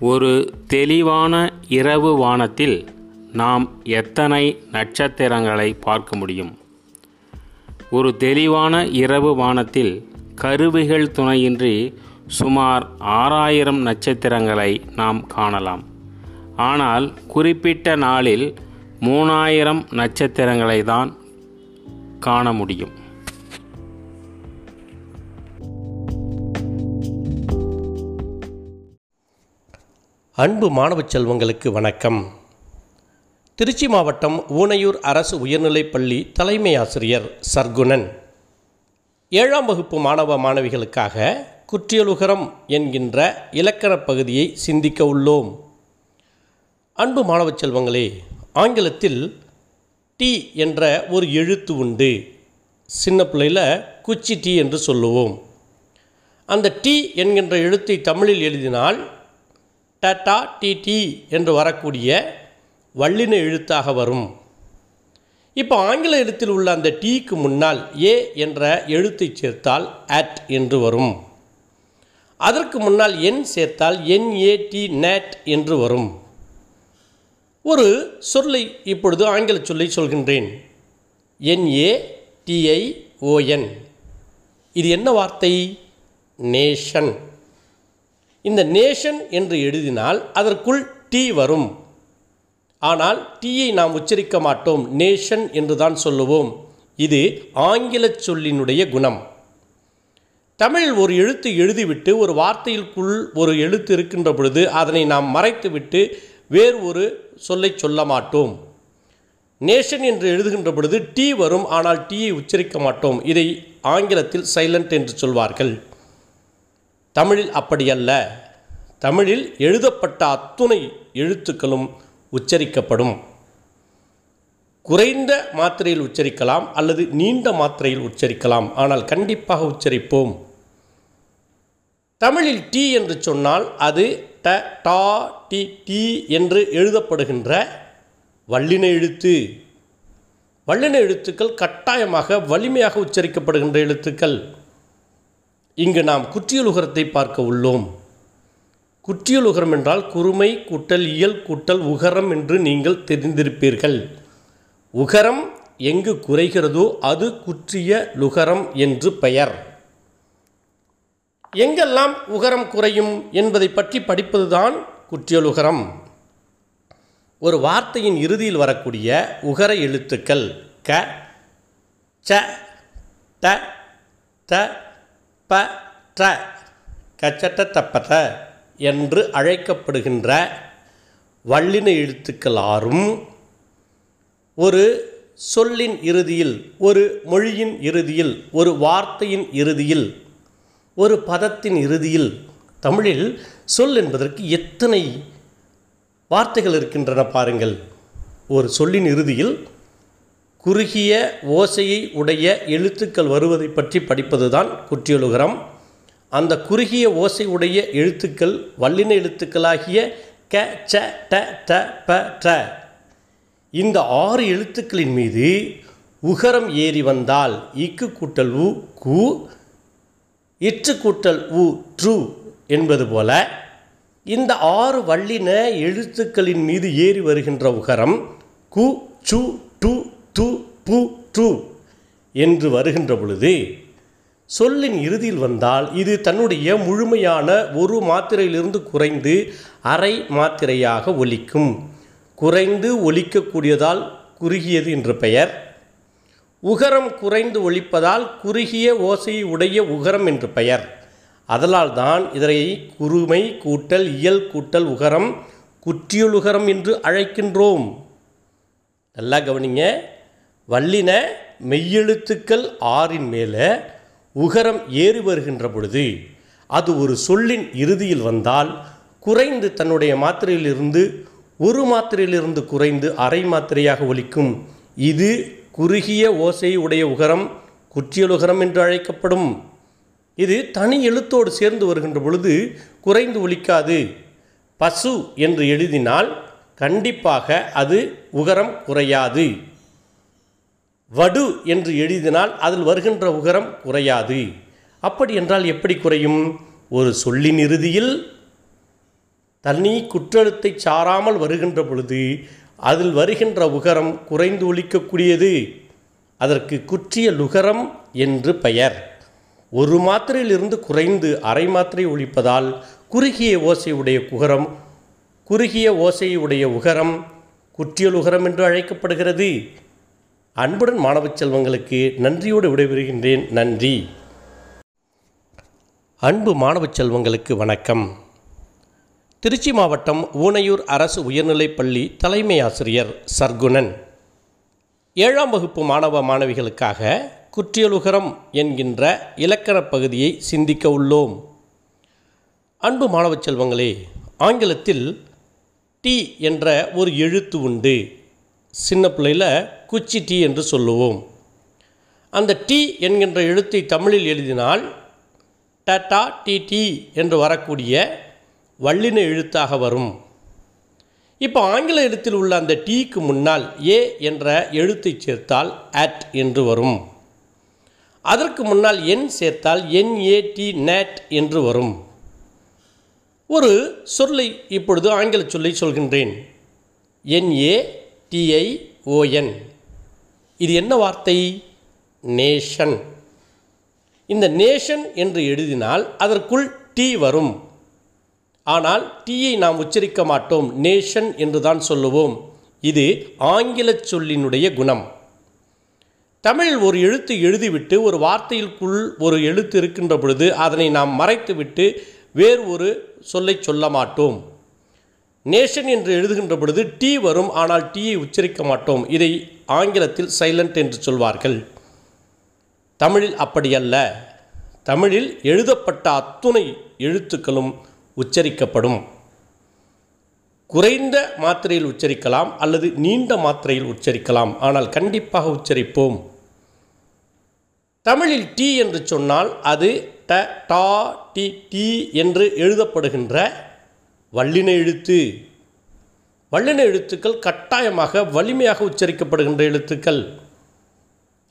ஒரு தெளிவான இரவு வானத்தில் நாம் எத்தனை நட்சத்திரங்களை பார்க்க முடியும்? ஒரு தெளிவான இரவு வானத்தில் கருவிகள் துணையின்றி சுமார் ஆறாயிரம் நட்சத்திரங்களை நாம் காணலாம். ஆனால் குறிப்பிட்ட நாளில் மூணாயிரம் நட்சத்திரங்களை தான் காண முடியும். அன்பு மாணவச் செல்வங்களுக்கு வணக்கம். திருச்சி மாவட்டம் ஊனையூர் அரசு உயர்நிலைப் பள்ளி தலைமை ஆசிரியர் சர்க்குணன் ஏழாம் வகுப்பு மாணவ மாணவிகளுக்காக குற்றியலுகரம் என்கின்ற இலக்கணப் பகுதியை சிந்திக்க உள்ளோம். அன்பு மாணவச் செல்வங்களே ஆங்கிலத்தில் டி என்ற ஒரு எழுத்து உண்டு. சின்ன பிள்ளையில் குச்சி டி என்று சொல்லுவோம். அந்த டி என்கின்ற எழுத்தை தமிழில் எழுதினால் டட்டா டிடி என்று வரக்கூடிய வல்லின எழுத்தாக வரும். இப்போ ஆங்கில எழுத்தில் உள்ள அந்த டீக்கு முன்னால் ஏ என்ற எழுத்தை சேர்த்தால் அட் என்று வரும். அதற்கு முன்னால் என் சேர்த்தால் என்ஏடி நேட் என்று வரும். ஒரு சொல்லை இப்பொழுது ஆங்கில சொல்லை சொல்கின்றேன். என்ஏ டிஐஓஎன் இது என்ன வார்த்தை? நேஷன். இந்த நேஷன் என்று எழுதினால் அதற்குள் டி வரும். ஆனால் டீயை நாம் உச்சரிக்க மாட்டோம். நேஷன் என்று தான் சொல்லுவோம். இது ஆங்கில சொல்லினுடைய குணம். தமிழ் ஒரு எழுத்து எழுதிவிட்டு ஒரு வார்த்தையிற்குள் ஒரு எழுத்து இருக்கின்ற பொழுது அதனை நாம் மறைத்துவிட்டு வேறு ஒரு சொல்லை சொல்ல மாட்டோம். நேஷன் என்று எழுதுகின்ற பொழுது டீ வரும். ஆனால் டீயை உச்சரிக்க மாட்டோம். இதை ஆங்கிலத்தில் சைலண்ட் என்று சொல்வார்கள். தமிழில் அப்படியல்ல. தமிழில் எழுதப்பட்ட அத்துணை எழுத்துக்களும் உச்சரிக்கப்படும். குறைந்த மாத்திரையில் உச்சரிக்கலாம் அல்லது நீண்ட மாத்திரையில் உச்சரிக்கலாம். ஆனால் கண்டிப்பாக உச்சரிப்போம். தமிழில் டி என்று சொன்னால் அது ட டா டி டி என்று எழுதப்படுகின்ற வல்லின எழுத்து. வல்லின எழுத்துக்கள் கட்டாயமாக வலிமையாக உச்சரிக்கப்படுகின்ற எழுத்துக்கள். இங்கு நாம் குற்றியலுகரத்தை பார்க்க உள்ளோம். குற்றியலுகரம் என்றால் குறுமை கூட்டல் இயல் கூட்டல் உகரம் என்று நீங்கள் தெரிந்திருப்பீர்கள். உகரம் எங்கு குறைகிறதோ அது குற்றிய லுகரம் என்று பெயர். எங்கெல்லாம் உகரம் குறையும் என்பதை பற்றி படிப்பதுதான் குற்றியலுகரம். ஒரு வார்த்தையின் இறுதியில் வரக்கூடிய உகர எழுத்துக்கள் க ச ட த ப ட கச்சட்ட தப்பத என்று அழைக்கப்படுகின்ற வல்லின எழுத்துக்கள் ஆறும் ஒரு சொல்லின் இறுதியில் ஒரு மொழியின் இறுதியில் ஒரு வார்த்தையின் இறுதியில் ஒரு பதத்தின் இறுதியில். தமிழில் சொல் என்பதற்கு எத்தனை வார்த்தைகள் இருக்கின்றன பாருங்கள். ஒரு சொல்லின் இறுதியில் குறுகிய ஓசையை உடைய எழுத்துக்கள் வருவதை பற்றி படிப்பதுதான் குற்றியலுகரம். அந்த குறுகிய ஓசை உடைய எழுத்துக்கள் வல்லின எழுத்துக்களாகிய க ச ட த ப ட இந்த ஆறு எழுத்துக்களின் மீது உகரம் ஏறி வந்தால் இக்கு கூட்டல் உ கு இற்று கூட்டல் உ ட்ரு என்பது போல இந்த ஆறு வல்லின எழுத்துக்களின் மீது ஏறி வருகின்ற உகரம் கு சு து பு டு என்று வருகின்ற பொழுது சொல்லின் இறுதியில் வந்தால் இது தன்னுடைய முழுமையான ஒரு மாத்திரையிலிருந்து குறைந்து அரை மாத்திரையாக ஒலிக்கும். குறைந்து ஒலிக்கக்கூடியதால் குறுகியது என்று பெயர். உகரம் குறைந்து ஒலிப்பதால் குறுகிய ஓசையை உடைய உகரம் என்று பெயர். அதனால் தான் இதனை குறுமை கூட்டல் இயல் கூட்டல் உகரம் குற்றியலுகரம் என்று அழைக்கின்றோம். நல்லா கவனிங்க. வல்லின மெய்யெழுத்துக்கள் ஆறின் மேலே உகரம் ஏறி வருகின்ற பொழுது அது ஒரு சொல்லின் இறுதியில் வந்தால் குறைந்து தன்னுடைய மாத்திரையிலிருந்து ஒரு மாத்திரையிலிருந்து குறைந்து அரை மாத்திரையாக ஒலிக்கும். இது குறுகிய ஓசை உடைய உகரம் குற்றியலுகரம் என்று அழைக்கப்படும். இது தனி எழுத்தோடு சேர்ந்து வருகின்ற பொழுது குறைந்து ஒலிக்காது. பசு என்று எழுதினால் கண்டிப்பாக அது உகரம் குறையாது. வடு என்று எழுதினால் அதில் வருகின்ற உகரம் குறையாது. அப்படி என்றால் எப்படி குறையும்? ஒரு சொல்லின் இறுதியில் தனி குற்றெழுத்தை சாராமல் வருகின்ற பொழுது அதில் வருகின்ற உகரம் குறைந்து ஒழிக்கக்கூடியது. அதற்கு குற்றிய லுகரம் என்று பெயர். ஒரு மாத்திரையிலிருந்து குறைந்து அரை மாத்திரை ஒழிப்பதால் குறுகிய ஓசையுடைய குகரம் குறுகிய ஓசையுடைய உகரம் குற்றியலுகரம் என்று அழைக்கப்படுகிறது. அன்புடன் மாணவச் செல்வங்களுக்கு நன்றியோடு விடைபெறுகின்றேன். நன்றி. அன்பு மாணவச் செல்வங்களுக்கு வணக்கம். திருச்சி மாவட்டம் ஊனையூர் அரசு உயர்நிலைப் பள்ளி தலைமை ஆசிரியர் சர்க்குணன் ஏழாம் வகுப்பு மாணவ மாணவிகளுக்காக குற்றியலுகரம் என்கின்ற இலக்கணப் பகுதியை சிந்திக்க உள்ளோம். அன்பு மாணவச் செல்வங்களே ஆங்கிலத்தில் டி என்ற ஒரு எழுத்து உண்டு. சின்ன பிள்ளையில் குச்சி டீ என்று சொல்லுவோம். அந்த டி என்கின்ற எழுத்தை தமிழில் எழுதினால் டட்டா டி டி என்று வரக்கூடிய வல்லின எழுத்தாக வரும். இப்போ ஆங்கில எழுத்தில் உள்ள அந்த டீக்கு முன்னால் ஏ என்ற எழுத்தை சேர்த்தால் அட் என்று வரும். அதற்கு முன்னால் என் சேர்த்தால் என்ஏடி நேட் என்று வரும். ஒரு சொல்லை இப்பொழுது ஆங்கில சொல்லை சொல்கின்றேன். என்ஏ டிஐஓஎன் இது என்ன வார்த்தை? நேஷன். இந்த நேஷன் என்று எழுதினால் அதற்குள் டி வரும். ஆனால் டீயை நாம் உச்சரிக்க மாட்டோம். நேஷன் என்று தான் சொல்லுவோம். இது ஆங்கில சொல்லினுடைய குணம். தமிழ் ஒரு எழுத்து எழுதிவிட்டு ஒரு வார்த்தையிற்குள் ஒரு எழுத்து இருக்கின்ற பொழுது அதனை நாம் மறைத்துவிட்டு வேறு ஒரு சொல்லை சொல்ல மாட்டோம். நேஷன் என்று எழுதுகின்ற பொழுது டீ வரும். ஆனால் டீயை உச்சரிக்க மாட்டோம். இதை ஆங்கிலத்தில் சைலண்ட் என்று சொல்வார்கள். தமிழில் அப்படியல்ல. தமிழில் எழுதப்பட்ட அத்துணை எழுத்துக்களும் உச்சரிக்கப்படும். குறைந்த மாத்திரையில் உச்சரிக்கலாம் அல்லது நீண்ட மாத்திரையில் உச்சரிக்கலாம். ஆனால் கண்டிப்பாக உச்சரிப்போம். தமிழில் டி என்று சொன்னால் அது ட டா டி டி என்று எழுதப்படுகின்ற வல்லின எழுத்து. வல்லின எழுத்துக்கள் கட்டாயமாக வலிமையாக உச்சரிக்கப்படுகின்ற எழுத்துக்கள்.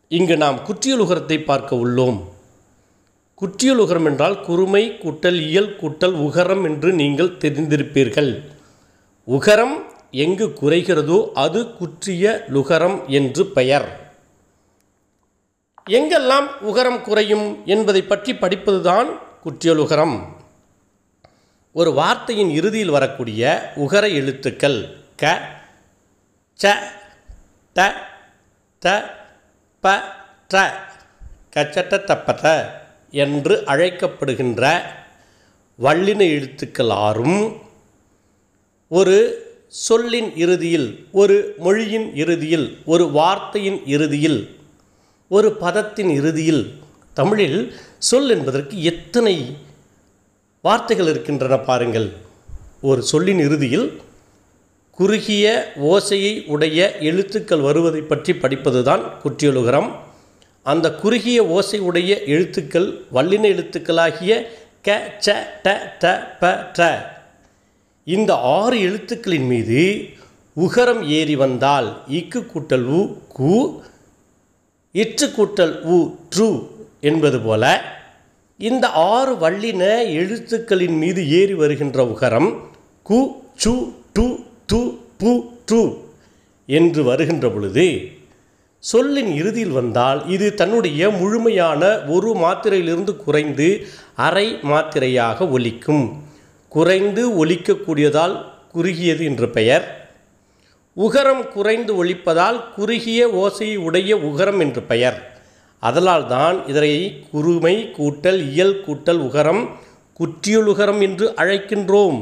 இங்கு நாம் குற்றியலுகரத்தை பார்க்க உள்ளோம். குற்றியலுகரம் என்றால் குறுமை கூட்டல் இயல் கூட்டல் உகரம் என்று நீங்கள் தெரிந்திருப்பீர்கள். உகரம் எங்கு குறைகிறதோ அது குற்றிய லுகரம் என்று பெயர். எங்கெல்லாம் உகரம் குறையும் என்பதை பற்றி படிப்பதுதான் குற்றியலுகரம். ஒரு வார்த்தையின் இறுதியில் வரக்கூடிய உகர எழுத்துக்கள் க ச ட த ப ட கச்சட்ட தப்பத என்று அழைக்கப்படுகின்ற வல்லின எழுத்துக்கள் ஆறும் ஒரு சொல்லின் இறுதியில் ஒரு மொழியின் இறுதியில் ஒரு வார்த்தையின் இறுதியில் ஒரு பதத்தின் இறுதியில் தமிழில் சொல் என்பதற்கு எத்தனை வார்த்தைகள் இருக்கின்றன பாருங்கள். ஒரு சொல்லின் இறுதியில் குறுகிய ஓசையை உடைய எழுத்துக்கள் வருவதை பற்றி படிப்பதுதான் குற்றியலுகரம். அந்த குறுகிய ஓசை உடைய எழுத்துக்கள் வல்லின எழுத்துக்களாகிய க ச ட த ப ட இந்த ஆறு எழுத்துக்களின் மீது உகரம் ஏறி வந்தால் இக்கு கூட்டல் உ கு இற்று கூட்டல் உ ட்ரூ என்பது போல இந்த ஆறு வள்ளின எழுத்துக்களின் மீது ஏறி வருகின்ற உகரம் கு சு டு து பு டு என்று வருகின்ற பொழுது சொல்லின் இறுதியில் வந்தால் இது தன்னுடைய முழுமையான ஒரு மாத்திரையிலிருந்து குறைந்து அரை மாத்திரையாக ஒலிக்கும். குறைந்து ஒலிக்கக்கூடியதால் குறுகியது என்று பெயர். உகரம் குறைந்து ஒலிப்பதால் குறுகிய ஓசையை உடைய உகரம் என்று பெயர். அதனால் தான் இதனை குறுமை கூட்டல் இயல் கூட்டல் உகரம் குற்றியுலுகரம் என்று அழைக்கின்றோம்.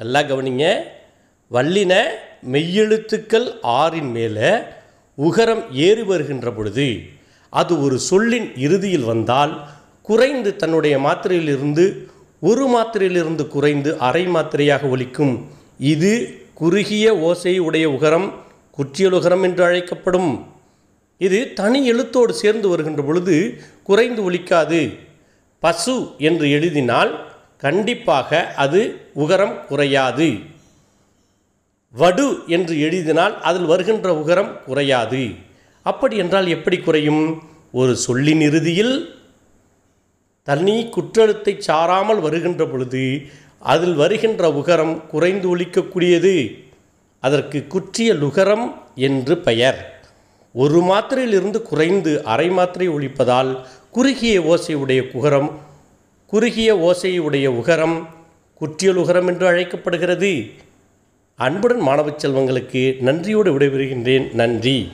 நல்லா கவனிங்க. வல்லின மெய்யெழுத்துக்கள் ஆறின் மேலே உகரம் ஏறி வருகின்ற பொழுது அது ஒரு சொல்லின் இறுதியில் வந்தால் குறைந்து தன்னுடைய மாத்திரையிலிருந்து ஒரு மாத்திரையிலிருந்து குறைந்து அரை மாத்திரையாக ஒலிக்கும். இது குறுகிய ஓசை உடைய உகரம் குற்றியலுகரம் என்று அழைக்கப்படும். இது தனி எழுத்தோடு சேர்ந்து வருகின்ற பொழுது குறைந்து ஒலிக்காது. பசு என்று எழுதினால் கண்டிப்பாக அது உகரம் குறையாது. வடு என்று எழுதினால் அதில் வருகின்ற உகரம் குறையாது. அப்படி என்றால் எப்படி குறையும்? ஒரு சொல்லின் இறுதியில் தனி குற்றெழுத்தை சாராமல் வருகின்ற பொழுது அதில் வருகின்ற உகரம் குறைந்து ஒழிக்கக்கூடியது அதற்கு குற்றிய லுகரம் என்று பெயர். ஒரு மாத்திரையிலிருந்து குறைந்து அரை மாத்திரை ஒழிப்பதால் குறுகிய ஓசையுடைய குகரம் குறுகிய ஓசையுடைய உகரம் குற்றியல் உகரம் என்று அழைக்கப்படுகிறது. அன்புடன் மாணவச் செல்வங்களுக்கு நன்றியோடு விடைபெறுகின்றேன். நன்றி.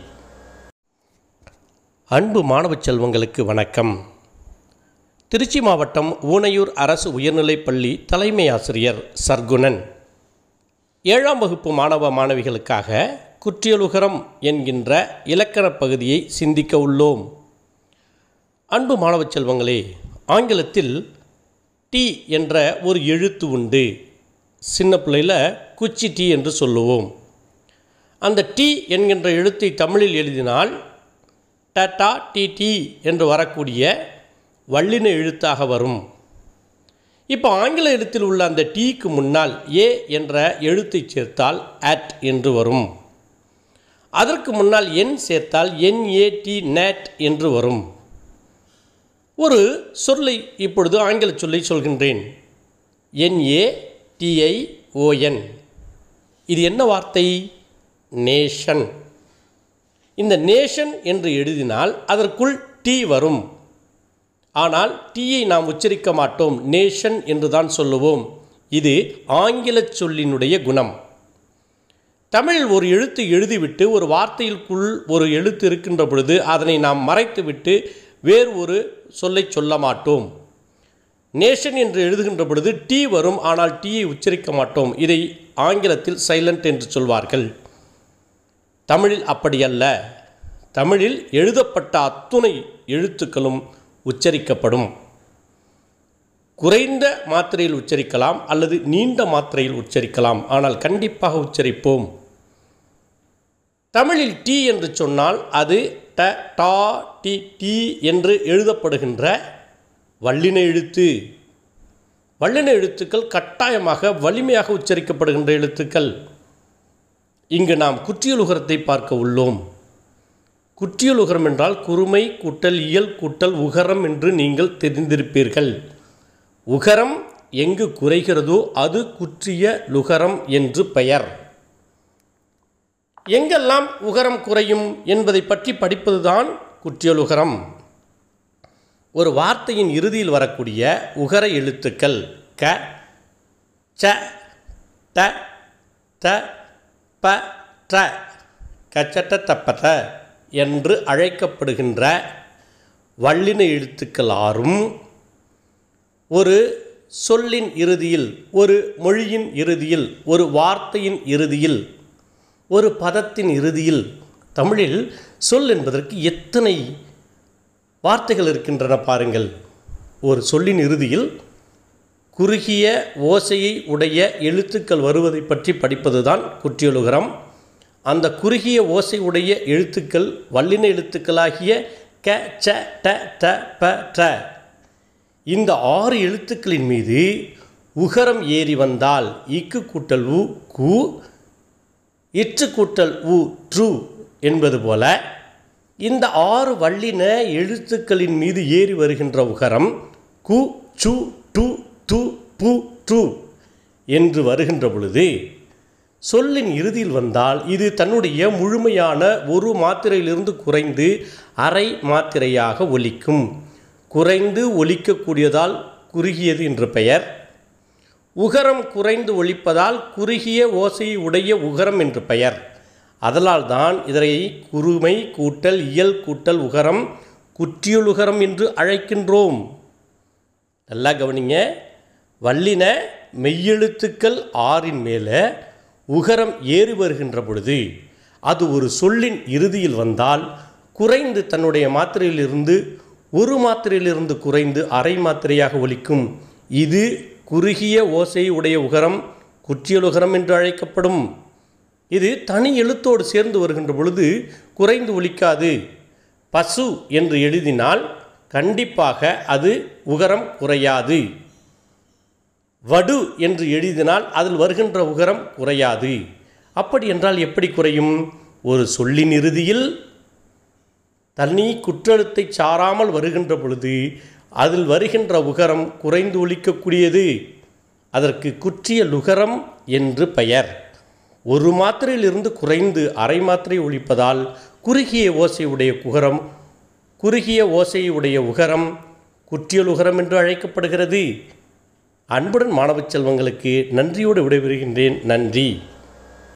அன்பு மாணவச் செல்வங்களுக்கு வணக்கம். திருச்சி மாவட்டம் ஊனையூர் அரசு உயர்நிலைப் பள்ளி தலைமை ஆசிரியர் சர்க்குணன். ஏழாம் வகுப்பு மாணவ மாணவிகளுக்காக குற்றியலுகரம் என்கின்ற இலக்கணப் பகுதியை சிந்திக்க உள்ளோம். அன்பு மாணவச் செல்வங்களே ஆங்கிலத்தில் டி என்ற ஒரு எழுத்து உண்டு. சின்ன பிள்ளையில் குச்சி டி என்று சொல்லுவோம். அந்த டி என்கின்ற எழுத்தை தமிழில் எழுதினால் டட்டா டி டி என்று வரக்கூடிய வல்லின எழுத்தாக வரும். இப்போ ஆங்கில எழுத்தில் உள்ள அந்த டீக்கு முன்னால் ஏ என்ற எழுத்தை சேர்த்தால் அட் என்று வரும். அதற்கு முன்னால் என் சேர்த்தால் என்ஏடி நேட் என்று வரும். ஒரு சொல்லை இப்பொழுது ஆங்கில சொல்லை சொல்கின்றேன். என்ஏ டிஐ ஓஎன் இது என்ன வார்த்தை? நேஷன் இந்த நேஷன் என்று எழுதினால் அதற்குள் டி வரும். ஆனால் டீயை நாம் உச்சரிக்க மாட்டோம் நேஷன் என்று தான் சொல்லுவோம். இது ஆங்கில சொல்லினுடைய குணம். தமிழ் ஒரு எழுத்து எழுதிவிட்டு ஒரு வார்த்தையிற்குள் ஒரு எழுத்து இருக்கின்ற பொழுது அதனை நாம் மறைத்துவிட்டு வேறு ஒரு சொல்லை சொல்ல மாட்டோம். நேஷன் என்று எழுதுகின்ற பொழுது டீ வரும் ஆனால் டீயை உச்சரிக்க மாட்டோம். இதை ஆங்கிலத்தில் சைலண்ட் என்று சொல்வார்கள். தமிழில் அப்படியல்ல தமிழில் எழுதப்பட்ட அத்துணை எழுத்துக்களும் உச்சரிக்கப்படும். குறைந்த மாத்திரையில் உச்சரிக்கலாம் அல்லது நீண்ட மாத்திரையில் உச்சரிக்கலாம். ஆனால் கண்டிப்பாக உச்சரிப்போம். தமிழில் டி என்று சொன்னால் அது ட டா டி டி என்று எழுதப்படுகின்ற வல்லின எழுத்து. வல்லின எழுத்துக்கள் கட்டாயமாக வலிமையாக உச்சரிக்கப்படுகின்ற எழுத்துக்கள். இங்கு நாம் குற்றியலுகரத்தை பார்க்க உள்ளோம். குற்றியலுகரம் என்றால் குறுமை கூட்டல் இயல் கூட்டல் உகரம் என்று நீங்கள் தெரிந்திருப்பீர்கள். உகரம் எங்கு குறைகிறதோ அது குற்றிய லுகரம் என்று பெயர். எங்கெல்லாம் உகரம் குறையும் என்பதை பற்றி படிப்பதுதான் குற்றியலுகரம் ஒரு வார்த்தையின் இறுதியில் வரக்கூடிய உகர எழுத்துக்கள் க ச ட த ப ட கச்சட்ட தப்பத என்று அழைக்கப்படுகின்ற வல்லின எழுத்துக்கள் ஆறும் ஒரு சொல்லின் இறுதியில் ஒரு மொழியின் இறுதியில் ஒரு வார்த்தையின் இறுதியில் ஒரு பதத்தின் இறுதியில் தமிழில் சொல் என்பதற்கு எத்தனை வார்த்தைகள் இருக்கின்றன பாருங்கள். ஒரு சொல்லின் இறுதியில் குறுகிய ஓசையை உடைய எழுத்துக்கள் வருவதை பற்றி படிப்பதுதான் குற்றியலுகரம். அந்த குறுகிய ஓசை உடைய எழுத்துக்கள் வல்லின எழுத்துக்களாகிய க ச ட த ப ட இந்த ஆறு எழுத்துக்களின் மீது உகரம் ஏறி வந்தால் இக்கு கூட்டல் உ கு இற்று கூட்டல் உ ட்ரு என்பது போல இந்த ஆறு வல்லின எழுத்துக்களின் மீது ஏறி வருகின்ற உகரம் கு சு டு து பு டு என்று வருகின்ற பொழுது சொல்லின் இறுதியில் வந்தால் இது தன்னுடைய முழுமையான ஒரு மாத்திரையிலிருந்து குறைந்து அரை மாத்திரையாக ஒலிக்கும். குறைந்து ஒலிக்கக்கூடியதால் குறுகியது என்று பெயர். உகரம் குறைந்து ஒலிப்பதால் குறுகிய ஓசையை உடைய உகரம் என்று பெயர். அதனால் தான் இதனை குறுமை கூட்டல் இயல் கூட்டல் உகரம் குற்றியுலுகரம் என்று அழைக்கின்றோம். நல்லா கவனிங்க. வல்லின மெய்யெழுத்துக்கள் ஆறின் மேலே உகரம் ஏறி வருகின்ற பொழுது அது ஒரு சொல்லின் இறுதியில் வந்தால் குறைந்து தன்னுடைய மாத்திரையிலிருந்து ஒரு மாத்திரையிலிருந்து குறைந்து அரை மாத்திரையாக ஒலிக்கும். இது குறுகிய ஓசை உடைய உகரம் குற்றியலுகரம் என்று அழைக்கப்படும். இது தனி எழுத்தோடு சேர்ந்து வருகின்ற பொழுது குறைந்து ஒலிக்காது. பசு என்று எழுதினால் கண்டிப்பாக அது உகரம் குறையாது. வடு என்று எழுதினால் அதில் வருகின்ற உகரம் குறையாது. அப்படி என்றால் எப்படி குறையும்? ஒரு சொல்லின் இறுதியில் தனி குற்றெழுத்தை சாராமல் வருகின்ற பொழுது அதில் வருகின்ற உகரம் குறைந்து ஒழிக்கக்கூடியது அதற்கு குற்றிய லுகரம் என்று பெயர். ஒரு மாத்திரையிலிருந்து குறைந்து அரை மாத்திரை ஒழிப்பதால் குறுகிய ஓசையுடைய குகரம் குறுகிய ஓசையுடைய உகரம் குற்றியலுகரம் என்று அழைக்கப்படுகிறது. அன்புடன் மாணவச் செல்வங்களுக்கு நன்றியோடு விடைபெறுகின்றேன். நன்றி.